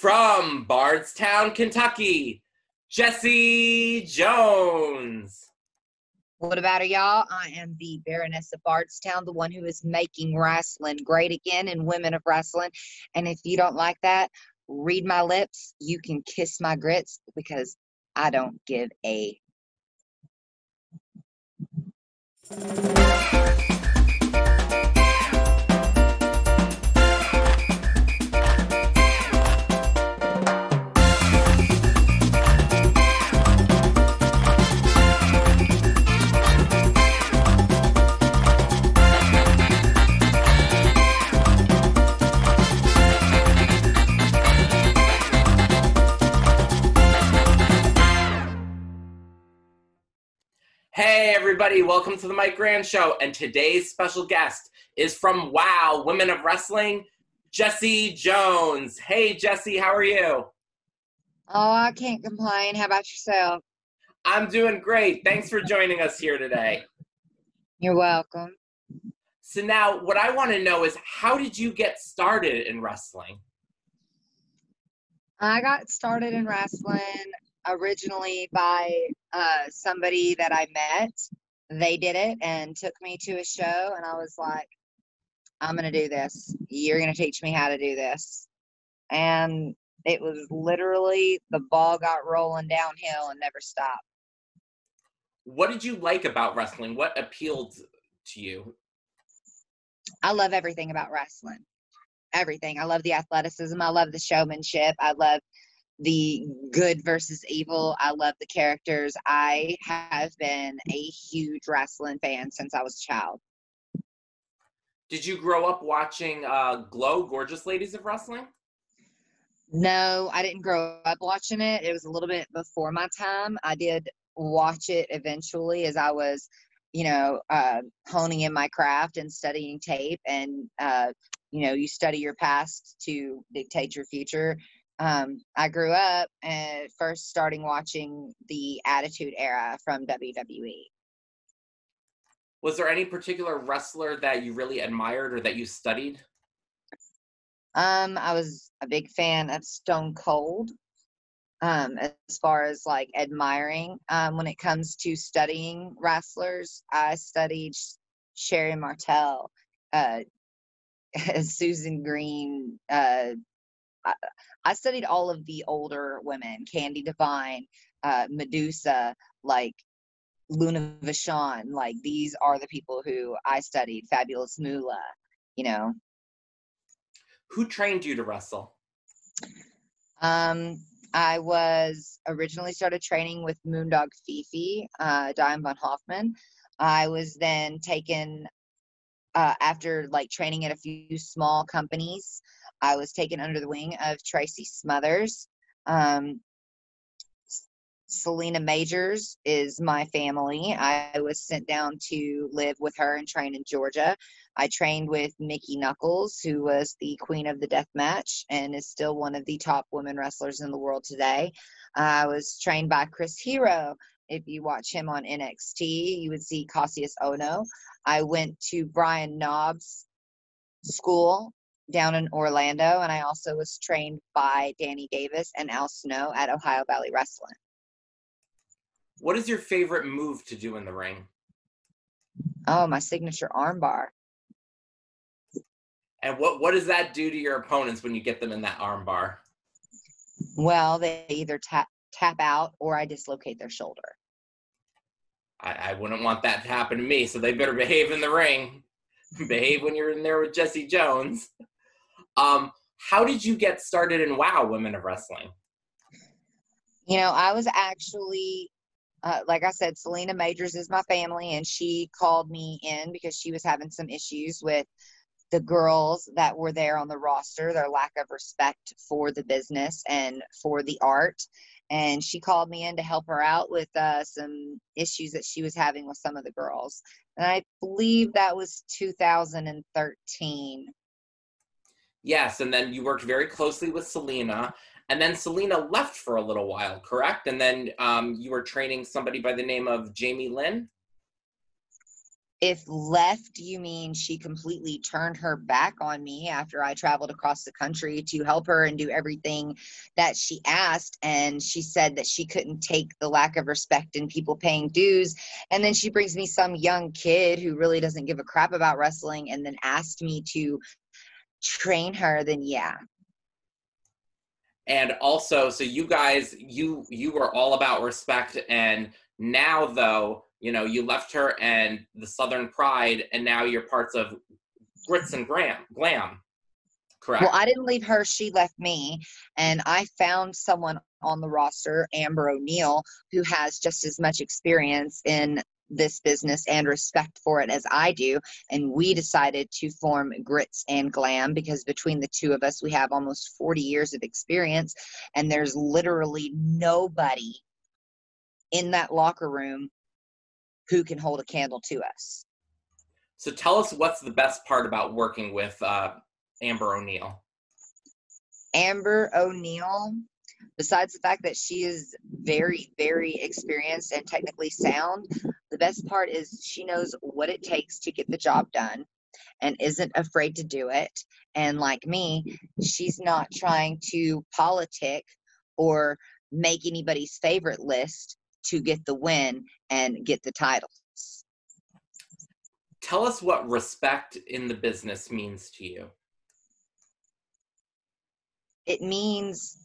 From Bardstown, Kentucky, Jessie Jones. What about it, y'all? I am the Baroness of Bardstown, the one who is making wrestling great again and women of wrestling. And if you don't like that, read my lips. You can kiss my grits because I don't give a. everybody, welcome to the Mike Rand Show. And today's special guest is from WOW, Women of Wrestling, Jessie Jones. Hey, Jessie, how are you? Oh, I can't complain. How about yourself? I'm doing great. Thanks for joining us here today. You're welcome. So, now what I want to know is how did you get started in wrestling? I got started in wrestling originally by uh, somebody that I met. They did it and took me to a show, and I was like, I'm to do this. You're to teach me how to do this. And it was literally the ball got rolling downhill and never stopped. What did you like about wrestling? What appealed to you? I love everything about wrestling. Everything. I love the athleticism. I love the showmanship. I love the good versus evil. I love the characters. I have been a huge wrestling fan since I was a child. Did you grow up watching uh, Glow, Gorgeous Ladies of Wrestling? No, I didn't grow up watching it. It was a little bit before my time. I did watch it eventually as I was, you know, uh, honing in my craft and studying tape. And, uh, you know, you study your past to dictate your future um, I grew up and first starting watching the Attitude Era from WWE. Was there any particular wrestler that you really admired or that you studied? Um, I was a big fan of Stone Cold. Um, as far as like admiring, um, when it comes to studying wrestlers, I studied Sherri Martel, uh, Susan Green, uh, I, studied all of the older women, Candi Devine, uh, Medusa, like Luna Vachon. Like these are the people who I studied. Fabulous Moolah, you know. Who trained you to wrestle? Um, I was originally started training with Moondog Fifi, uh, Diane von Hoffman. I was then taken uh, after like training at a few small companies. I was taken under the wing of Tracy Smothers. Um, Selina Majors is my family. I was sent down to live with her and train in Georgia. I trained with Mickie Knuckles, who was the queen of the death match and is still one of the top women wrestlers in the world today. I was trained by Chris Hero. If you watch him on NXT, you would see Cassius Ohno. I went to Brian Knobbs' school down in Orlando, and I also was trained by Danny Davis and Al Snow at Ohio Valley Wrestling. What is your favorite move to do in the ring? Oh, my signature armbar. And what what does that do to your opponents when you get them in that armbar? Well, they either tap tap out or I dislocate their shoulder. I, I wouldn't want that to happen to me, so they better behave in the ring. behave when you're in there with Jessie Jones. Um, how did you get started in WOW Women of Wrestling? You know, I was actually, uh, like I said, Selina Majors is my family, and she called me in because she was having some issues with the girls that were there on the roster, their lack of respect for the business and for the art. And she called me in to help her out with uh, some issues that she was having with some of the girls. And I believe that was 2013 Yes, and then you worked very closely with Selina, and then Selina left for a little while, correct? And then um, you were training somebody by the name of Jamie Lynn. if left, you mean she completely turned her back on me after I traveled across the country to help her and do everything that she asked. And she said that she couldn't take the lack of respect in people paying dues. And then she brings me some young kid who really doesn't give a crap about wrestling and then asked me to train her, then yeah. And also, so you guys, you you were all about respect, and now though you know, you left her and the Southern Pride, and now you're parts of Grits and Glam. Glam, correct? Well, I didn't leave her; she left me, and I found someone on the roster, Amber O'Neal, who has just as much experience in this business and respect for it as I do. And we decided to form Grits and Glam because between the two of us, we have almost 40 years of experience. And there's literally nobody in that locker room who can hold a candle to us. So tell us what's the best part about working with uh, Amber O'Neal. Amber O'Neal, besides the fact that she is very, very experienced and technically sound, the best part is she knows what it takes to get the job done and isn't afraid to do it. And like me, she's not trying to politic or make anybody's favorite list to get the win and get the titles. Tell us what respect in the business means to you. It means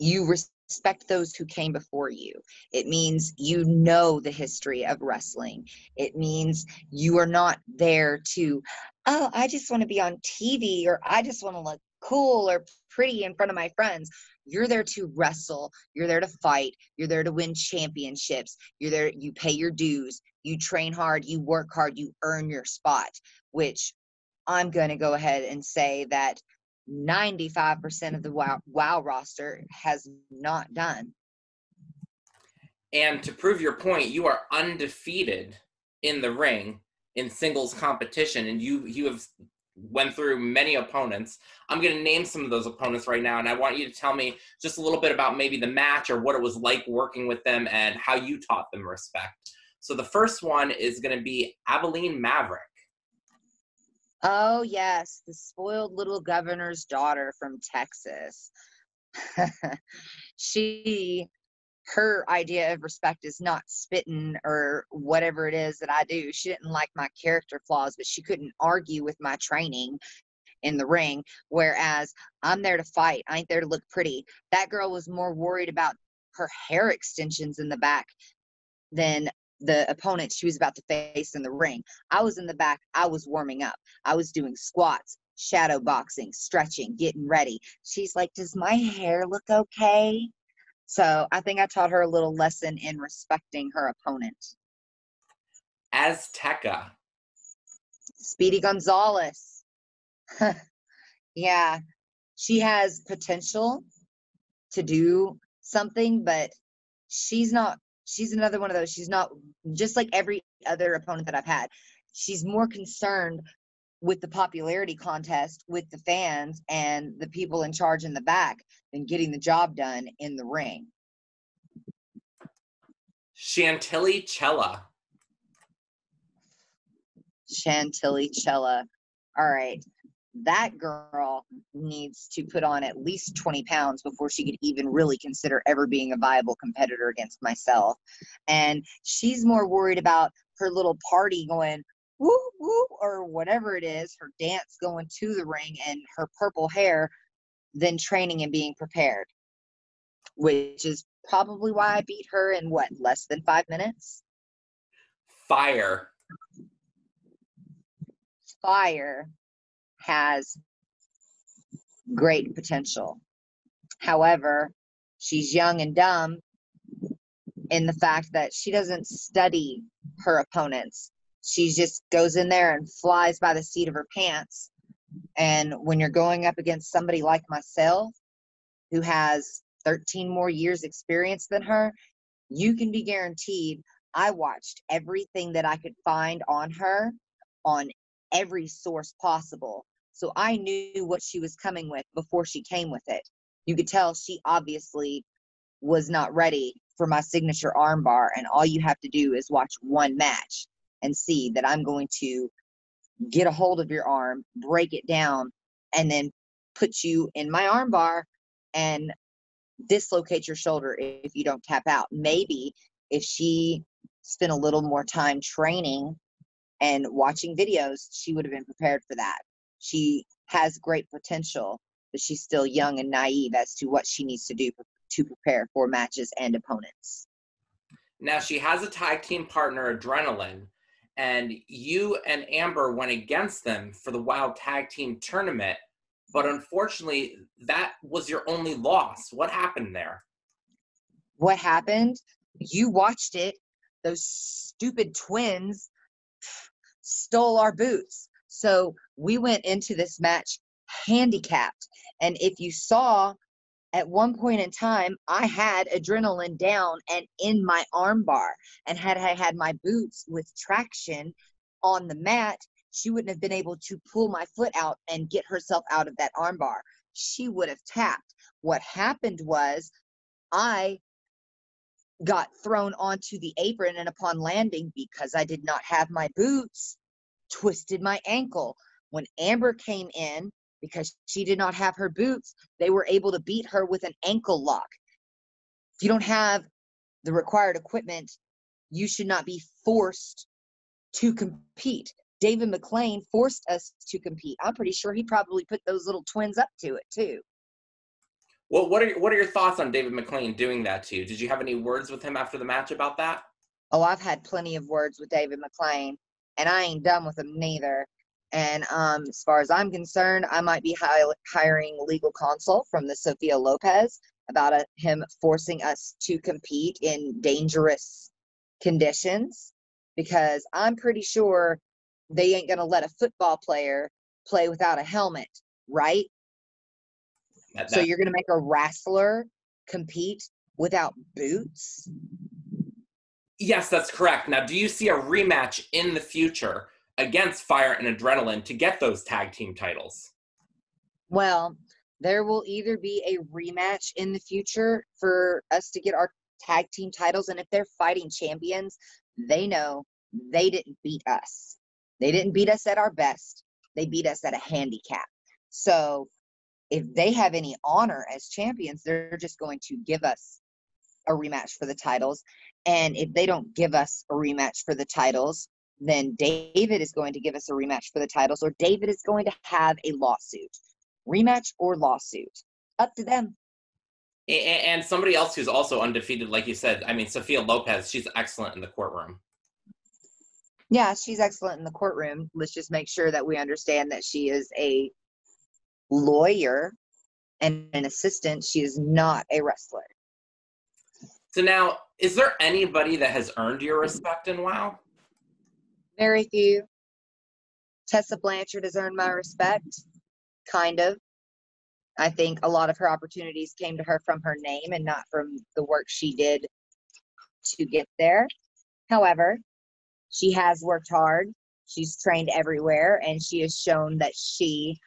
you respect those who came before you. It means you know the history of wrestling. It means you are not there to, oh, I just want to be on TV or I just want to look cool or pretty in front of my friends. You're there to wrestle. You're there to fight. You're there to win championships. You're there, you pay your dues. You train hard. You work hard. You earn your spot, which I'm going to go ahead and say that 95% of the WoW, WoW roster has not done. And to prove your point, you are undefeated in the ring in singles competition, and you you have went through many opponents. I'm going to name some of those opponents right now, and I want you to tell me just a little bit about maybe the match or what it was like working with them and how you taught them respect. So the first one is going to be Abilene Maverick. Oh, yes, the spoiled little governor's daughter from Texas. she her idea of respect is not spitting or whatever it is that I do. She didn't like my character flaws, but she couldn't argue with my training in the ring. Whereas I'm there to fight, I ain't there to look pretty. That girl was more worried about her hair extensions in the back than the opponent she was about to face in the ring. I was in the back, I was warming up, I was doing squats. Shadow boxing, stretching, getting ready. She's like, Does my hair look okay? So I think I taught her a little lesson in respecting her opponent. Azteca. Speedy Gonzalez. yeah, she has potential to do something, but she's not, she's another one of those. She's not just like every other opponent that I've had. She's more concerned with the popularity contest with the fans and the people in charge in the back than getting the job done in the ring. Chantilly Chella. Chantilly Chella. All right. That girl needs to put on at least 20 pounds before she could even really consider ever being a viable competitor against myself. And she's more worried about her little party going, woo woo or whatever it is, her dance going to the ring and her purple hair, than training and being prepared. Which is probably why I beat her in what, less than five minutes? Fire. Fire has great potential. However, she's young and dumb in the fact that she doesn't study her opponents she just goes in there and flies by the seat of her pants. And when you're going up against somebody like myself, who has 13 more years experience than her, you can be guaranteed I watched everything that I could find on her on every source possible. So I knew what she was coming with before she came with it. You could tell she obviously was not ready for my signature armbar, and all you have to do is watch one match and see that I'm going to get a hold of your arm, break it down, and then put you in my armbar and dislocate your shoulder if you don't tap out. Maybe if she spent a little more time training and watching videos, she would have been prepared for that. She has great potential, but she's still young and naive as to what she needs to do to prepare for matches and opponents. Now she has a tag team partner, Adrenaline, and you and Amber went against them for the Wild Tag Team Tournament. But unfortunately, that was your only loss. What happened there? What happened? You watched it. Those stupid twins stole our boots. So we went into this match handicapped. And if you saw at one point in time, I had adrenaline down and in my armbar. And had I had my boots with traction on the mat, she wouldn't have been able to pull my foot out and get herself out of that armbar. She would have tapped. What happened was I got thrown onto the apron and upon landing because I did not have my boots, twisted my ankle. When Amber came in, because she did not have her boots, they were able to beat her with an ankle lock. If you don't have the required equipment, you should not be forced to compete. David McLane forced us to compete. I'm pretty sure he probably put those little twins up to it too. Well, what are what are your thoughts on David McLane doing that to you? Did you have any words with him after the match about that? Oh, I've had plenty of words with David McLane, and I ain't done with them neither. And um, as far as I'm concerned, I might be hi- hiring legal counsel from the Sofia Lopez about a, uh, him forcing us to compete in dangerous conditions because I'm pretty sure they ain't going to let a football player play without a helmet, right? That, that, so you're going to make a wrestler compete without boots? Yes, that's correct. Now, do you see a rematch in the future against Fire and Adrenaline to get those tag team titles? Well, there will either be a rematch in the future for us to get our tag team titles. And if they're fighting champions, they know they didn't beat us. They didn't beat us at our best. They beat us at a handicap. So if they have any honor as champions, they're just going to give us a rematch for the titles. And if they don't give us a rematch for the titles, then David is going to give us a rematch for the titles, or David is going to have a lawsuit. Rematch or lawsuit. Up to them. And somebody else who's also undefeated, like you said, I mean, Sofia Lopez, she's excellent in the courtroom. Yeah, she's excellent in the courtroom. Let's just make sure that we understand that she is a lawyer and an assistant. She is not a wrestler. So now, is there anybody that has earned your respect in WoW? Very few. Tessa Blanchard has earned my respect, kind of. I think a lot of her opportunities came to her from her name and not from the work she did to get there. However, she has worked hard. She's trained everywhere, and she has shown that she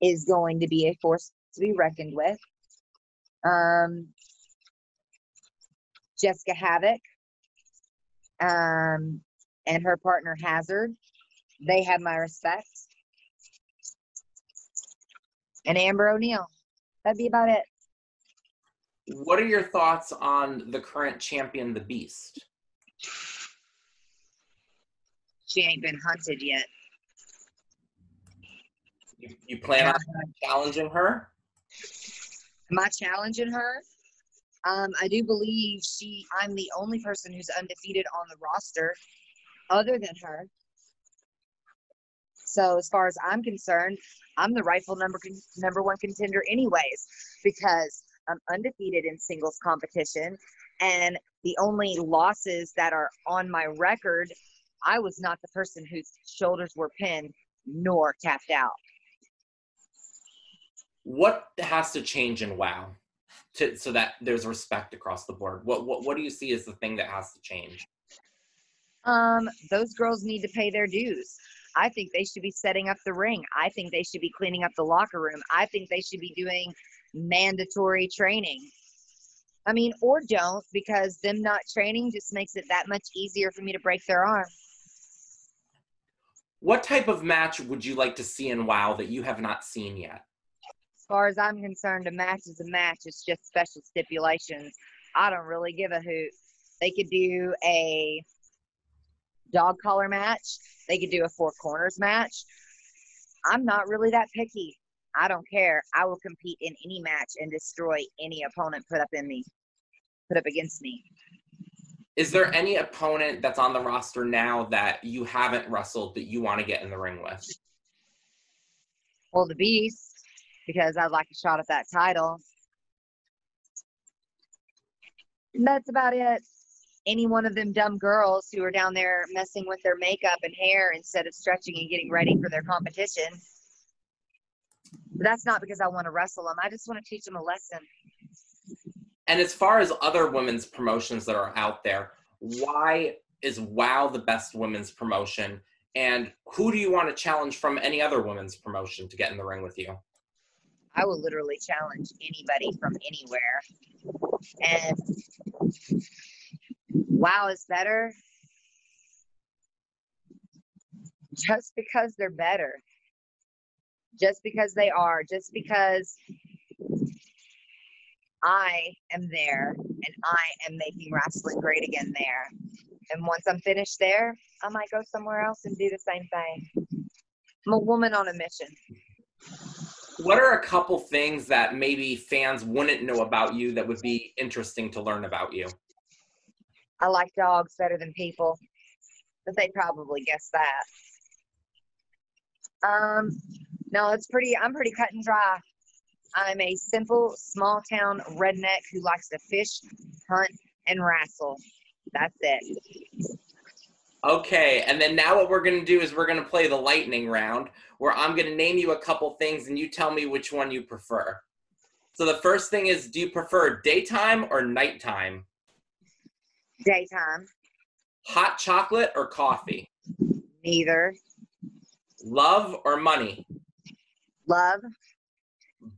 is going to be a force to be reckoned with. Um, Jessica Havoc. Um, and her partner Hazard. They have my respect. And Amber O'Neal. That'd be about it. What are your thoughts on the current champion, the Beast? She ain't been hunted yet. You, you plan on challenging her? Am I challenging her? Um, I do believe she. I'm the only person who's undefeated on the roster other than her. So as far as I'm concerned, I'm the rightful number number one contender anyways because I'm undefeated in singles competition and the only losses that are on my record, I was not the person whose shoulders were pinned nor tapped out. What has to change in WoW to so that there's respect across the board? What what what do you see as the thing that has to change? um, those girls need to pay their dues. I think they should be setting up the ring. I think they should be cleaning up the locker room. I think they should be doing mandatory training. I mean, or don't because them not training just makes it that much easier for me to break their arm. What type of match would you like to see in WoW that you have not seen yet? As far as I'm concerned, a match is a match. It's just special stipulations. I don't really give a hoot. They could do a dog collar match. They could do a four corners match. I'm not really that picky. I don't care. I will compete in any match and destroy any opponent put up in me, put up against me. Is there any opponent that's on the roster now that you haven't wrestled that you want to get in the ring with? Well, the Beast, because I'd like a shot at that title. That's about it. Any one of them dumb girls who are down there messing with their makeup and hair instead of stretching and getting ready for their competition. But that's not because I want to wrestle them. I just want to teach them a lesson. And as far as other women's promotions that are out there, why is WoW the best women's promotion? And who do you want to challenge from any other women's promotion to get in the ring with you? I will literally challenge anybody from anywhere. And WoW is better just because they're better. Just because they are. Just because I am there and I am making wrestling great again there. And once I'm finished there, I might go somewhere else and do the same thing. I'm a woman on a mission. What are a couple things that maybe fans wouldn't know about you that would be interesting to learn about you? I like dogs better than people, but they probably guess that. Um, no, it's pretty. I'm pretty cut and dry. I'm a simple, small town redneck who likes to fish, hunt, and wrestle. That's it. Okay, and then now what we're going to do is we're going to play the lightning round where I'm going to name you a couple things and you tell me which one you prefer. So the first thing is do you prefer daytime or nighttime? Daytime. Hot chocolate or coffee? Neither. Love or money? Love.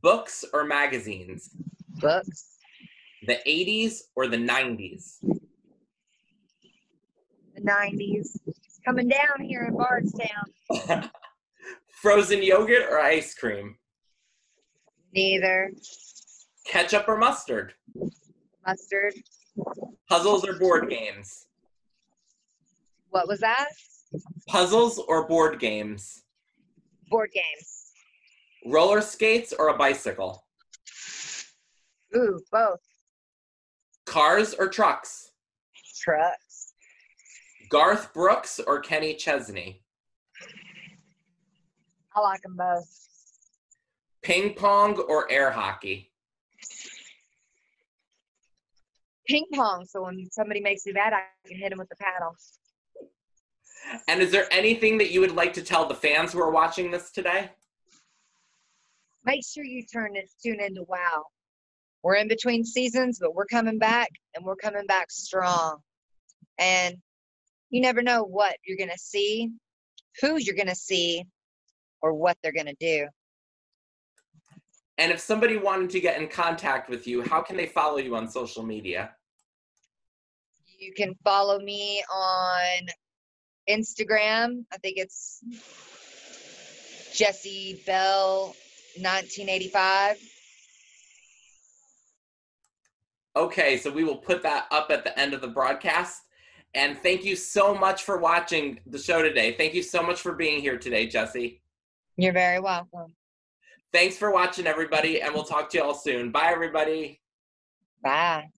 Books or magazines? Books. The 80s or the 90s? The 90s. Coming down here in Bardstown. Frozen yogurt or ice cream? Neither. Ketchup or mustard? Mustard. Puzzles or board games? What was that? Puzzles or board games? Board games. Roller skates or a bicycle? Ooh, both. Cars or trucks? Trucks. Garth Brooks or Kenny Chesney? I like them both. Ping pong or air hockey? Ping pong, so when somebody makes me mad, I can hit them with the paddle. And is there anything that you would like to tell the fans who are watching this today? Make sure you turn it, tune into WoW. We're in between seasons, but we're coming back, and we're coming back strong. And you never know what you're going to see, who you're going to see, or what they're going to do. And if somebody wanted to get in contact with you, how can they follow you on social media? You can follow me on Instagram. I think it's Jessie Belle 1985. Okay, so we will put that up at the end of the broadcast. And thank you so much for watching the show today. Thank you so much for being here today, Jessie. You're very welcome. Thanks for watching, everybody, and we'll talk to you all soon. Bye, everybody. Bye.